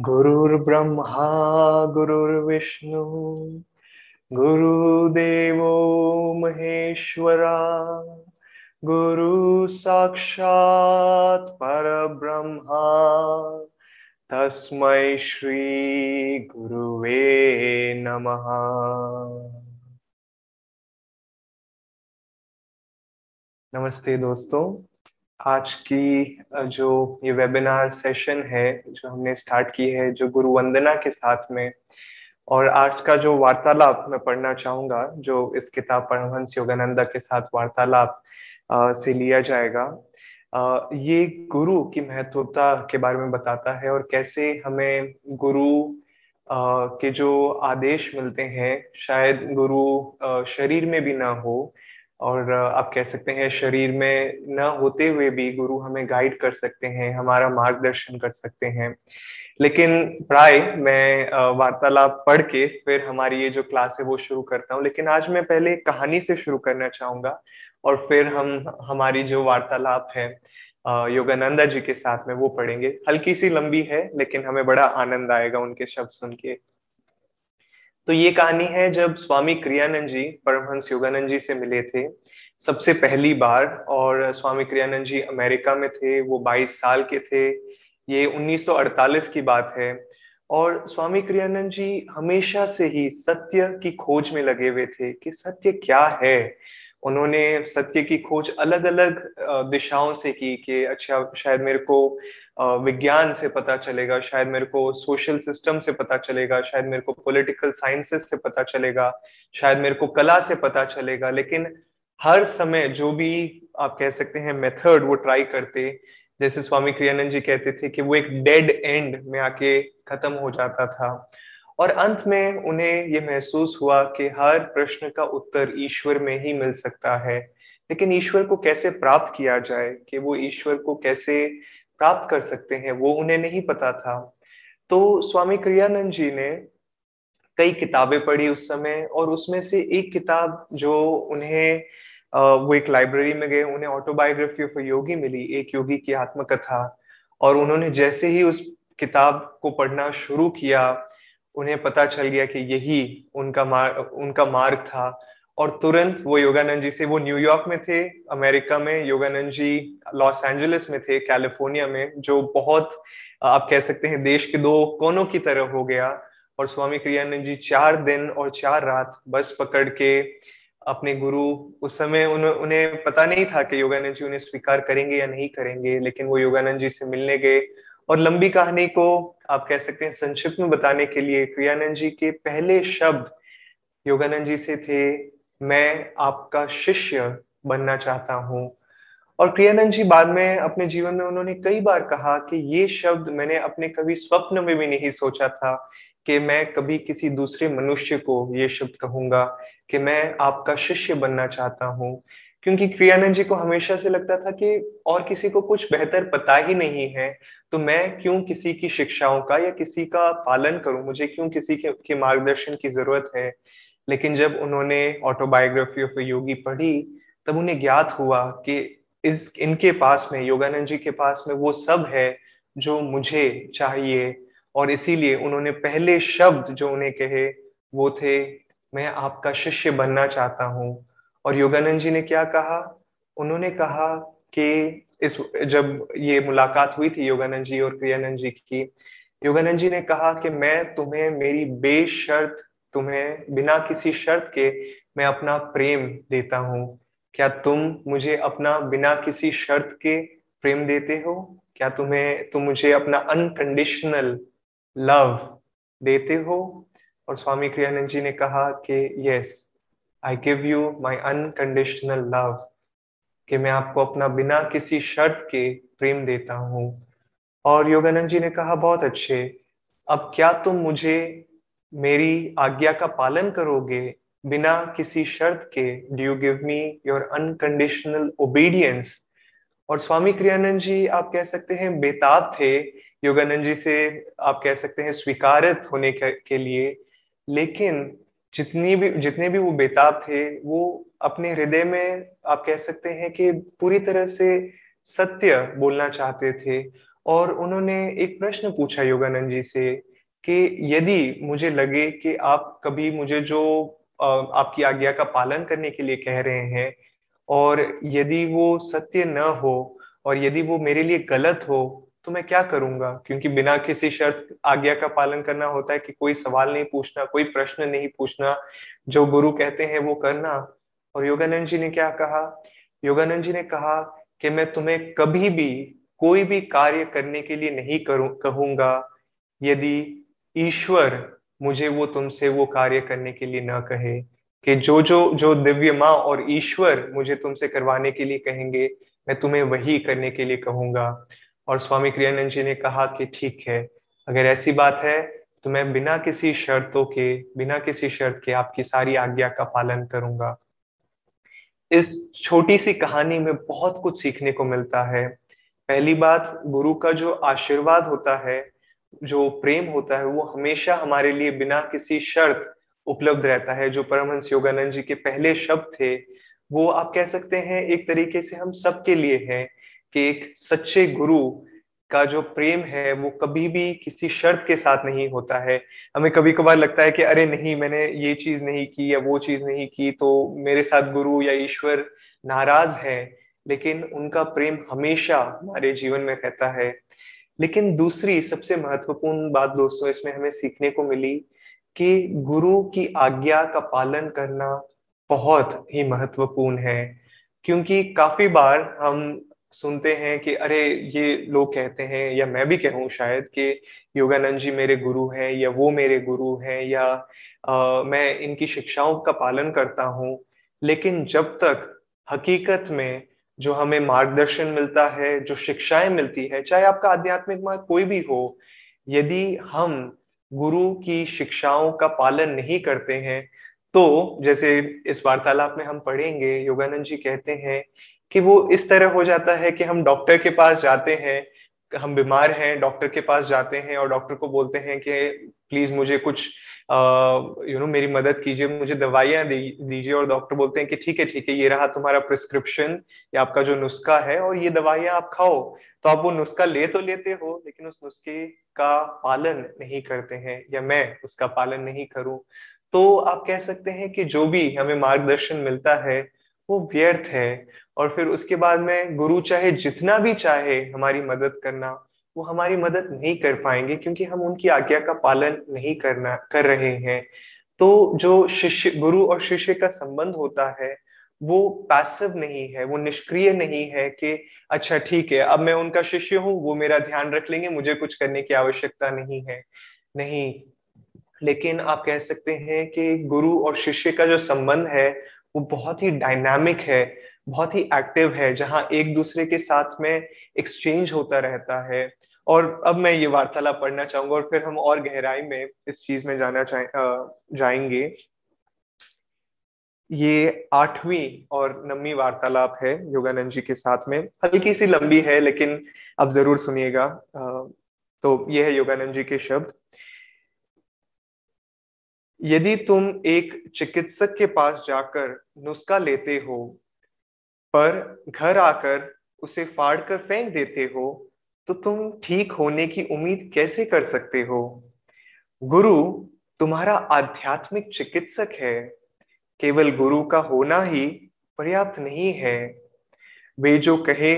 गुरुर्ब्रह्मा गुरुर्विष्णु गुरुदेवो महेश्वरा गुरु साक्षात् परब्रह्मा तस्मै श्री गुरुवे नमः। नमस्ते दोस्तों। आज की जो ये वेबिनार सेशन है, जो हमने स्टार्ट की है, जो गुरु वंदना के साथ में, और आज का जो वार्तालाप मैं पढ़ना चाहूँगा, जो इस किताब परमहंस योगानंदा के साथ वार्तालाप से लिया जाएगा ये गुरु की महत्वता के बारे में बताता है और कैसे हमें गुरु के जो आदेश मिलते हैं, शायद गुरु शरीर में भी ना हो और आप कह सकते हैं शरीर में न होते हुए भी गुरु हमें गाइड कर सकते हैं, हमारा मार्गदर्शन कर सकते हैं। लेकिन प्राय मैं वार्तालाप पढ़ के फिर हमारी ये जो क्लास है वो शुरू करता हूँ। लेकिन आज मैं पहले कहानी से शुरू करना चाहूँगा और फिर हम, हमारी जो वार्तालाप है योगानंदा जी के साथ में वो पढ़ेंगे। हल्की सी लंबी है, लेकिन हमें बड़ा आनंद आएगा उनके शब्द सुन के। तो ये कहानी है जब स्वामी क्रियानंद जी, परमहंस योगानंद जी से मिले थे। सबसे पहली बार, और स्वामी क्रियानंद जी अमेरिका में थे, वो 22 साल के थे। ये 1948 की बात है। और स्वामी क्रियानंद जी हमेशा से ही सत्य की खोज में लगे हुए थे कि सत्य क्या है। उन्होंने सत्य की खोज अलग अलग दिशाओं से की कि अच्छा शायद मेरे को विज्ञान से पता चलेगा, शायद मेरे को सोशल सिस्टम से पता चलेगा, शायद मेरे को पॉलिटिकल साइंसेस से पता चलेगा, शायद मेरे को कला से पता चलेगा, लेकिन हर समय जो भी आप कह सकते हैं मेथड वो ट्राई करते, जैसे स्वामी क्रियानंद जी कहते थे कि वो एक डेड एंड में आके खत्म हो जाता था। और अंत में उन्हें ये महसूस हुआ कि हर प्रश्न का उत्तर ईश्वर में ही मिल सकता है। लेकिन ईश्वर को कैसे प्राप्त किया जाए, कि वो ईश्वर को कैसे प्राप्त कर सकते हैं, वो उन्हें नहीं पता था। तो स्वामी क्रियानंद जी ने कई किताबें पढ़ी उस समय, और उसमें से एक किताब जो उन्हें वो एक लाइब्रेरी में गए, उन्हें ऑटोबायोग्राफी ऑफ़ योगी मिली, एक योगी की आत्मकथा। और उन्होंने जैसे ही उस किताब को पढ़ना शुरू किया, उन्हें पता चल गया कि यही उनका मार्ग उनका मार्ग था। और तुरंत वो योगानंद जी से वो न्यूयॉर्क में थे अमेरिका में योगानंद जी लॉस एंजलिस में थे कैलिफ़ोर्निया में जो बहुत आप कह सकते हैं देश के दो कोनों की तरह हो गया। और स्वामी क्रियानंद जी चार दिन और चार रात बस पकड़ के अपने गुरु उस समय उन, उन्हें पता नहीं था कि योगानंद जी उन्हें स्वीकार करेंगे या नहीं करेंगे लेकिन वो योगानंद जी से मिलने गए। और लंबी कहानी को आप कह सकते हैं संक्षिप्त में बताने के लिए क्रियानंद जी के पहले शब्द योगानंद जी से थे मैं आपका शिष्य बनना चाहता हूँ। और क्रियानंद जी बाद में अपने जीवन में उन्होंने कई बार कहा कि ये शब्द मैंने अपने कभी स्वप्न में भी नहीं सोचा था कि मैं कभी किसी दूसरे मनुष्य को ये शब्द कहूँगा कि मैं आपका शिष्य बनना चाहता हूँ। क्योंकि क्रियानंद जी को हमेशा से लगता था कि और किसी को कुछ बेहतर पता ही नहीं है तो मैं क्यों किसी की शिक्षाओं का या किसी का पालन करूँ? मुझे क्यों किसी के, के मार्गदर्शन की ज़रूरत है? लेकिन जब उन्होंने ऑटोबायोग्राफी ऑफ़ योगी पढ़ी, तब उन्हें ज्ञात हुआ कि इस, इनके पास में, योगानंद जी के पास में वो सब है जो मुझे चाहिए। और इसीलिए उन्होंने पहले शब्द जो उन्हें कहे, वो थे, मैं आपका शिष्य बनना चाहता हूँ। और योगानंद जी ने क्या कहा? उन्होंने कहा कि इस, जब ये मुलाकात हुई थी योगानंद जी और क्रियानंद जी की, योगानंद जी ने कहा कि मैं तुम्हें मेरी बेशर्त तुम्हें बिना किसी शर्त के मैं अपना प्रेम देता हूँ। क्या तुम मुझे अपना बिना किसी शर्त के प्रेम देते हो? क्या तुम्हें, तुम मुझे अपना अनकंडीशनल लव देते हो? और स्वामी क्रियानंद जी ने कहा कि yes I give you my unconditional love कि मैं आपको अपना बिना किसी शर्त के प्रेम देता हूँ। और योगानंद जी ने कहा, बहुत अच्छे। अब क्या तुम मुझे मेरी आज्ञा का पालन करोगे बिना किसी शर्त के do you give me your unconditional obedience और स्वामी क्रियानंद जी आप कह सकते हैं बेताब थे। योगानंद जी से आप कह सकते हैं स्वीकारित होने के, लिए। लेकिन जितनी भी जितने भी वो बेताब थे वो अपने हृदय में आप कह सकते हैं कि पूरी तरह से सत्य बोलना चाहते थे। और उन्होंने एक प्रश्न पूछा योगानंद जी से कि यदि मुझे लगे कि आप कभी मुझे जो आपकी आज्ञा का पालन करने के लिए कह रहे हैं और यदि वो सत्य न हो और यदि वो मेरे लिए गलत हो तो मैं क्या करूँगा? क्योंकि बिना किसी शर्त आज्ञा का पालन करना होता है कि कोई सवाल नहीं पूछना, कोई प्रश्न नहीं पूछना। जो गुरु कहते हैं वो करना। और योगानंद जी ने क्या कहा? योगानंद जी ने कहा कि मैं तुम्हें कभी भी कोई भी कार्य करने के लिए नहीं करूँ, कहूँगा। यदि ईश्वर मुझे वो तुमसे वो कार्य करने के लिए न कहे कि जो जो जो दिव्य माँ और ईश्वर मुझे तुमसे करवाने के लिए कहेंगे, मैं तुम्हें वही करने के लिए कहूँगा। और स्वामी क्रियानंद जी ने कहा कि ठीक है, अगर ऐसी बात है तो मैं बिना किसी शर्तों के, बिना किसी शर्त के आपकी सारी आज्ञा का पालन करूँगा। इस छोटी सी कहानी में बहुत कुछ सीखने को मिलता है। पहली बात, गुरु का जो आशीर्वाद होता है जो प्रेम होता है, वो हमेशा हमारे लिए बिना किसी शर्त उपलब्ध रहता है। जो परमहंस योगानंद जी के पहले शब्द थे, वो आप कह सकते हैं, एक तरीके से हम सबके लिए है कि एक सच्चे गुरु का जो प्रेम है, वो कभी भी किसी शर्त के साथ नहीं होता है। हमें कभी कभार लगता है कि, अरे नहीं, मैंने ये चीज़ नहीं की या वो चीज़ नहीं की तो मेरे साथ गुरु या ईश्वर नाराज़ है। लेकिन उनका प्रेम हमेशा हमारे जीवन में रहता है। लेकिन दूसरी सबसे महत्वपूर्ण बात दोस्तों इसमें हमें सीखने को मिली कि गुरु की आज्ञा का पालन करना बहुत ही महत्वपूर्ण है। क्योंकि काफ़ी बार हम सुनते हैं कि अरे ये लोग कहते हैं या मैं भी कहूँ शायद कि योगानंद जी मेरे गुरु हैं या वो मेरे गुरु हैं या आ, मैं इनकी शिक्षाओं का पालन करता हूँ। लेकिन जब तक हकीकत में जो हमें मार्गदर्शन मिलता है, जो शिक्षाएँ मिलती है, चाहे आपका आध्यात्मिक मार्ग कोई भी हो, यदि हम गुरु की शिक्षाओं का पालन नहीं करते हैं तो जैसे इस वार्तालाप में हम पढ़ेंगे, योगानंद जी कहते हैं कि वो इस तरह हो जाता है कि हम डॉक्टर के पास जाते हैं, हम बीमार हैं, डॉक्टर के पास जाते हैं और डॉक्टर को बोलते हैं कि, प्लीज़ मुझे कुछ यू नो मेरी मदद कीजिए, मुझे दवाइयाँ दीजिए और डॉक्टर बोलते हैं कि ठीक है ठीक है, ये रहा तुम्हारा प्रिस्क्रिप्शन या आपका जो नुस्खा है और ये दवाइयाँ आप खाओ। तो आप वो नुस्खा ले तो लेते हो, लेकिन उस नुस्खे का पालन नहीं करते हैं या मैं उसका पालन नहीं करूँ। तो आप कह सकते हैं कि जो भी हमें मार्गदर्शन मिलता है, वो व्यर्थ है। और फिर उसके बाद में गुरु चाहे जितना भी चाहे हमारी मदद करना वो हमारी मदद नहीं कर पाएँगे क्योंकि हम उनकी आज्ञा का पालन नहीं करना, कर रहे हैं। तो जो शिष्य, गुरु और शिष्य का संबंध होता है, वो पैसिव नहीं है, वो निष्क्रिय नहीं है कि अच्छा ठीक है, अब मैं उनका शिष्य हूँ, वो मेरा ध्यान रख लेंगे, मुझे कुछ करने की आवश्यकता नहीं है। नहीं। लेकिन आप कह सकते हैं कि गुरु और शिष्य का जो संबंध है, वो बहुत ही डायनामिक है। बहुत ही एक्टिव है, जहाँ एक दूसरे के साथ में एक्सचेंज होता रहता है। और अब मैं ये वार्तालाप पढ़ना चाहूँगा और फिर हम और गहराई में इस चीज़ में जाना चाहे जाएँगे। ये आठवीं और नवी वार्तालाप है योगानंद जी के साथ में। हल्की सी लंबी है, लेकिन अब ज़रूर सुनिएगा। तो ये है योगानंद जी के शब्द। यदि तुम एक चिकित्सक के पास जाकर नुस्खा लेते हो पर घर आकर उसे फाड़ कर फेंक देते हो तो तुम ठीक होने की उम्मीद कैसे कर सकते हो? गुरु तुम्हारा आध्यात्मिक चिकित्सक है। केवल गुरु का होना ही पर्याप्त नहीं है। वे जो कहे,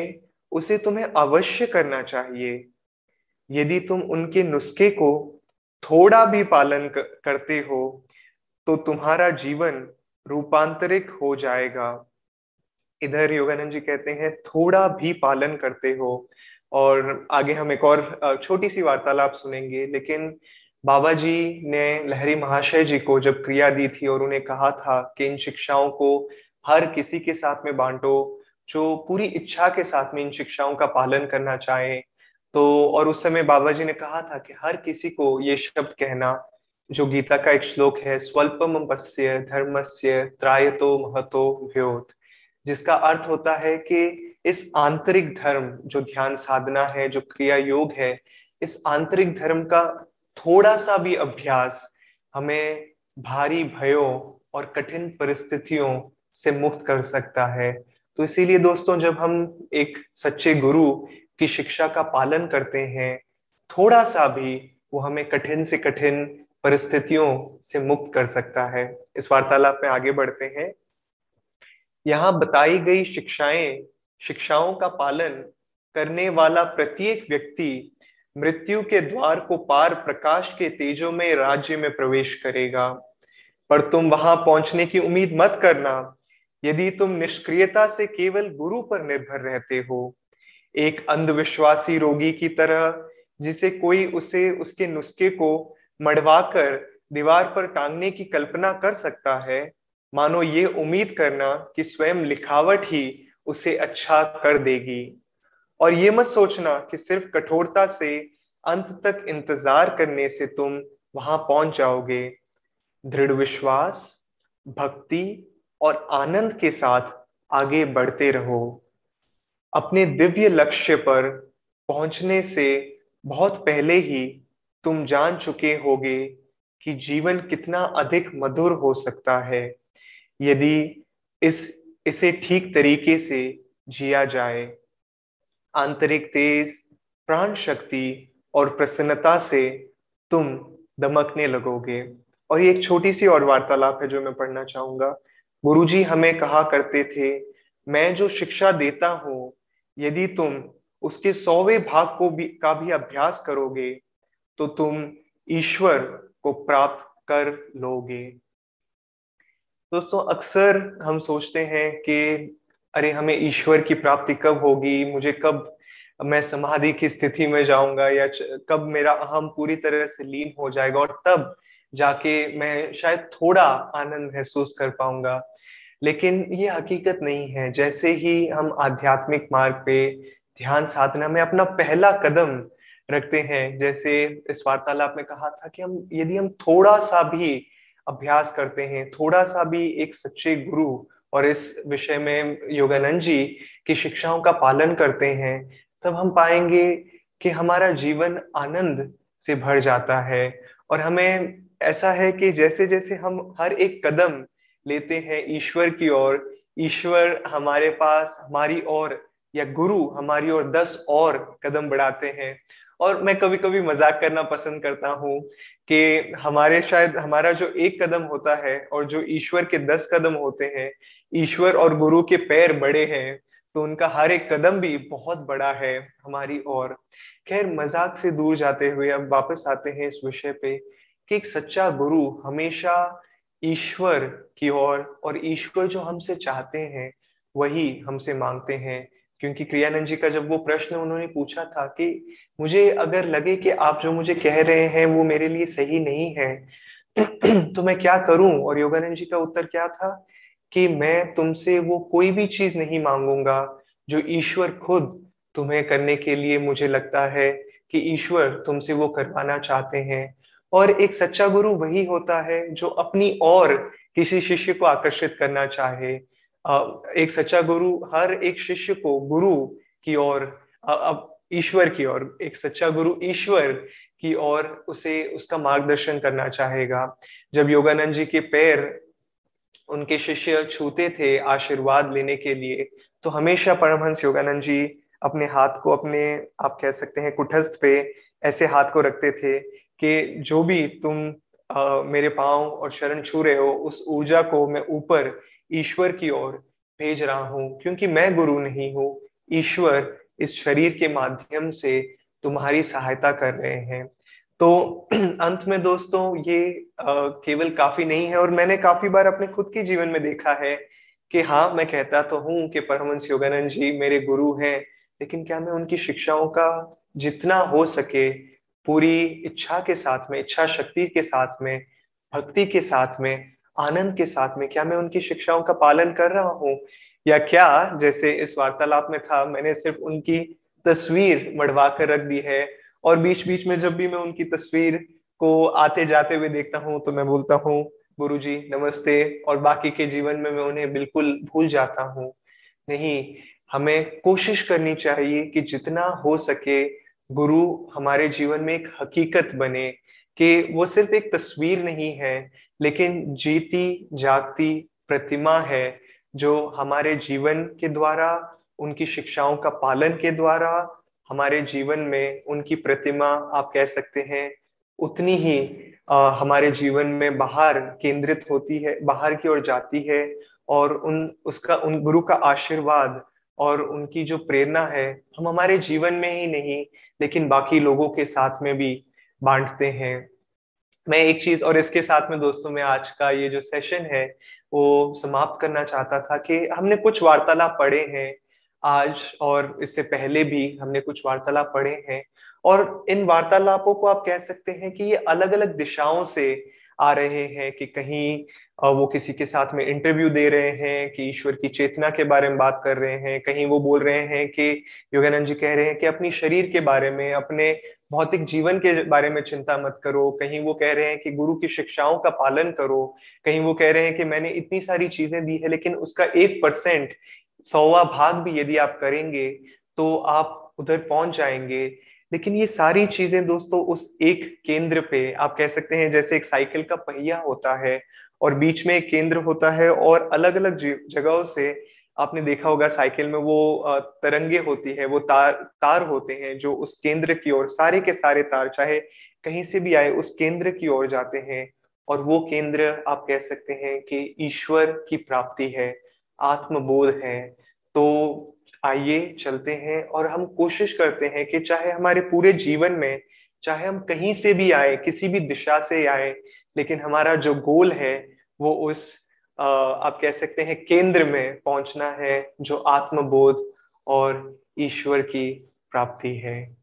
उसे तुम्हें अवश्य करना चाहिए। यदि तुम उनके नुस्खे को थोड़ा भी पालन करते हो तो तुम्हारा जीवन रूपांतरित हो जाएगा। इधर योगानंद जी कहते हैं, थोड़ा भी पालन करते हो। और आगे हम एक और छोटी सी वार्तालाप सुनेंगे, लेकिन बाबा जी ने लहरी महाशय जी को जब क्रिया दी थी और उन्हें कहा था कि इन शिक्षाओं को हर किसी के साथ में बांटो, जो पूरी इच्छा के साथ में इन शिक्षाओं का पालन करना चाहे तो और उस समय बाबा जी ने कहा था कि हर किसी को ये शब्द कहना, जो गीता का एक श्लोक है, स्वल्पम पश्य धर्मस्य त्रायतो महतो व्योत जिसका अर्थ होता है कि इस आंतरिक धर्म जो ध्यान साधना है, जो क्रिया योग है, इस आंतरिक धर्म का थोड़ा सा भी अभ्यास हमें भारी भयों और कठिन परिस्थितियों से मुक्त कर सकता है। तो इसीलिए दोस्तों, जब हम एक सच्चे गुरु की शिक्षा का पालन करते हैं, थोड़ा सा भी वो हमें कठिन से कठिन परिस्थितियों से मुक्त कर सकता है। इस वार्तालाप में आगे बढ़ते हैं। यहाँ बताई गई शिक्षाएँ, शिक्षाओं का पालन करने वाला प्रत्येक व्यक्ति मृत्यु के द्वार को पार प्रकाश के तेजों में राज्य में प्रवेश करेगा। पर तुम वहाँ पहुँचने की उम्मीद मत करना। यदि तुम निष्क्रियता से केवल गुरु पर निर्भर रहते हो, एक अंधविश्वासी रोगी की तरह, जिसे कोई उसे उसके नुस्खे को मड़वाकर दीवार पर टांगने की कल्पना कर सकता है मानो ये उम्मीद करना कि स्वयं लिखावट ही उसे अच्छा कर देगी। और ये मत सोचना कि सिर्फ़ कठोरता से अंत तक इंतज़ार करने से तुम वहाँ पहुँच जाओगे। दृढ़ विश्वास, भक्ति और आनंद के साथ आगे बढ़ते रहो। अपने दिव्य लक्ष्य पर पहुँचने से बहुत पहले ही तुम जान चुके होगे कि जीवन कितना अधिक मधुर हो सकता है। यदि इस, इसे ठीक तरीके से जिया जाए, आंतरिक तेज, प्राण शक्ति और प्रसन्नता से तुम दमकने लगोगे। और ये एक छोटी सी और वार्तालाप है जो मैं पढ़ना चाहूँगा। गुरुजी हमें कहा करते थे, मैं जो शिक्षा देता हूँ, यदि तुम उसके सौवे भाग को भी, का भी अभ्यास करोगे तो तुम ईश्वर को प्राप्त कर लोगे। दोस्तों, अक्सर हम सोचते हैं कि, अरे, हमें ईश्वर की प्राप्ति कब होगी? मुझे कब मैं समाधि की स्थिति में जाऊँगा? या कब मेरा अहम पूरी तरह से लीन हो जाएगा? और तब जाके मैं शायद थोड़ा आनंद महसूस कर पाऊँगा। लेकिन ये हकीकत नहीं है। जैसे ही हम आध्यात्मिक मार्ग पे ध्यान साधना में अपना पहला कदम रखते हैं, जैसे इस वार्तालाप में कहा था कि हम, यदि हम थोड़ा सा भी अभ्यास करते हैं। थोड़ा सा भी एक सच्चे गुरु और इस विषय में योगानंद जी की शिक्षाओं का पालन करते हैं, तब हम पाएँगे कि हमारा जीवन आनंद से भर जाता है। और हमें ऐसा है कि जैसे जैसे हम हर एक कदम लेते हैं ईश्वर की ओर, ईश्वर हमारे पास, हमारी ओर या गुरु हमारी ओर दस और कदम बढ़ाते हैं और मैं कभी कभी मज़ाक करना पसंद करता हूँ कि हमारे शायद हमारा जो एक कदम होता है और जो ईश्वर के दस कदम होते हैं ईश्वर और गुरु के पैर बड़े हैं तो उनका हर एक कदम भी बहुत बड़ा है हमारी ओर। खैर मज़ाक से दूर जाते हुए अब वापस आते हैं इस विषय पे कि एक सच्चा गुरु हमेशा ईश्वर की ओर और, और ईश्वर जो हमसे चाहते हैं वही हमसे मांगते हैं। क्योंकि क्रियानंद जी का जब वो प्रश्न उन्होंने पूछा था कि मुझे अगर लगे कि आप जो मुझे कह रहे हैं वो मेरे लिए सही नहीं है तो मैं क्या करूँ? और योगानंद जी का उत्तर क्या था? कि मैं तुमसे वो कोई भी चीज़ नहीं मांगूँगा जो ईश्वर खुद तुम्हें करने के लिए मुझे लगता है कि ईश्वर तुमसे वो करवाना चाहते हैं। और एक सच्चा गुरु वही होता है जो अपनी और किसी शिष्य को आकर्षित करना चाहे। एक सच्चा गुरु, हर एक शिष्य को गुरु की ओर ईश्वर की ओर एक सच्चा गुरु ईश्वर की ओर उसे उसका मार्गदर्शन करना चाहेगा। जब योगानंद जी के पैर उनके शिष्य छूते थे आशीर्वाद लेने के लिए तो हमेशा परमहंस योगानंद जी अपने हाथ को अपने आप कह सकते हैं कुठस्थ पे ऐसे हाथ को रखते थे कि जो भी तुम आ, मेरे पाँव और शरण छू रहे हो उस ऊर्जा को मैं ऊपर ईश्वर की ओर भेज रहा हूँ। क्योंकि मैं गुरु नहीं हूँ ईश्वर इस शरीर के माध्यम से तुम्हारी सहायता कर रहे हैं। तो अंत में दोस्तों, ये केवल काफ़ी नहीं है और मैंने काफ़ी बार अपने खुद के जीवन में देखा है कि हाँ मैं कहता तो हूँ कि परमंश योगानंद जी मेरे गुरु हैं, लेकिन क्या मैं उनकी शिक्षाओं का जितना हो सके पूरी इच्छा के साथ में, इच्छा शक्ति के साथ में, भक्ति के साथ में, आनंद के साथ में, क्या मैं उनकी शिक्षाओं का पालन कर रहा हूँ? या क्या जैसे इस वार्तालाप में था, मैंने सिर्फ़ उनकी तस्वीर मढ़वा कर रख दी है और बीच बीच में जब भी मैं उनकी तस्वीर को आते जाते हुए देखता हूँ तो मैं बोलता हूँ गुरु जी नमस्ते, और बाकी के जीवन में मैं उन्हें बिल्कुल भूल जाता हूँ। नहीं, हमें कोशिश करनी चाहिए कि जितना हो सके गुरु हमारे जीवन में एक हकीकत बने कि वो सिर्फ़ एक तस्वीर नहीं है, लेकिन जीती जागती प्रतिमा है। जो हमारे जीवन के द्वारा उनकी शिक्षाओं का पालन के द्वारा हमारे जीवन में उनकी प्रतिमा आप कह सकते हैं उतनी ही आ, हमारे जीवन में बाहर केंद्रित होती है बाहर की ओर जाती है और उन उसका उन गुरु का आशीर्वाद और उनकी जो प्रेरणा है हम हमारे जीवन में ही नहीं लेकिन बाकी लोगों के साथ में भी बांटते हैं। मैं एक चीज़ और इसके साथ में दोस्तों में आज का ये जो सेशन है, वो समाप्त करना चाहता था कि हमने कुछ वार्तालाप पढ़े हैं आज और इससे पहले भी हमने कुछ वार्तालाप पढ़े हैं। और इन वार्तालापों को आप कह सकते हैं कि ये अलग अलग दिशाओं से आ रहे हैं कि कहीं वो किसी के साथ में इंटरव्यू दे रहे हैं कि ईश्वर की चेतना के बारे में बात कर रहे हैं। कहीं वो बोल रहे हैं कि योगानंद जी कह रहे हैं कि अपनी शरीर के बारे में, अपने भौतिक जीवन के बारे में चिंता मत करो। कहीं वो कह रहे हैं कि गुरु की शिक्षाओं का पालन करो। कहीं वो कह रहे हैं कि मैंने इतनी सारी चीज़ें दी है, लेकिन उसका एक परसेंट सौवा भाग भी यदि आप करेंगे तो आप उधर पहुँच जाएँगे। लेकिन ये सारी चीज़ें दोस्तों उस एक केंद्र पे, आप कह सकते हैं जैसे एक साइकिल का पहिया होता है। और बीच में एक केंद्र होता है और अलग अलग जगहों से आपने देखा होगा साइकिल में वो तरंगे होती है, वो तार तार होते हैं जो उस केंद्र की ओर, सारे के सारे तार, चाहे कहीं से भी आए, उस केंद्र की ओर जाते हैं और वो केंद्र आप कह सकते हैं कि ईश्वर की प्राप्ति है, आत्मबोध है। तो आइए चलते हैं और हम कोशिश करते हैं कि चाहे हमारे पूरे जीवन में, चाहे हम कहीं से भी आए, किसी भी दिशा से आए, लेकिन हमारा जो गोल है वो उस आप कह सकते हैं, केंद्र में पहुँचना है जो आत्मबोध और ईश्वर की प्राप्ति है।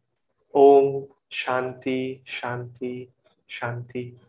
ओम शांति शांति शांति।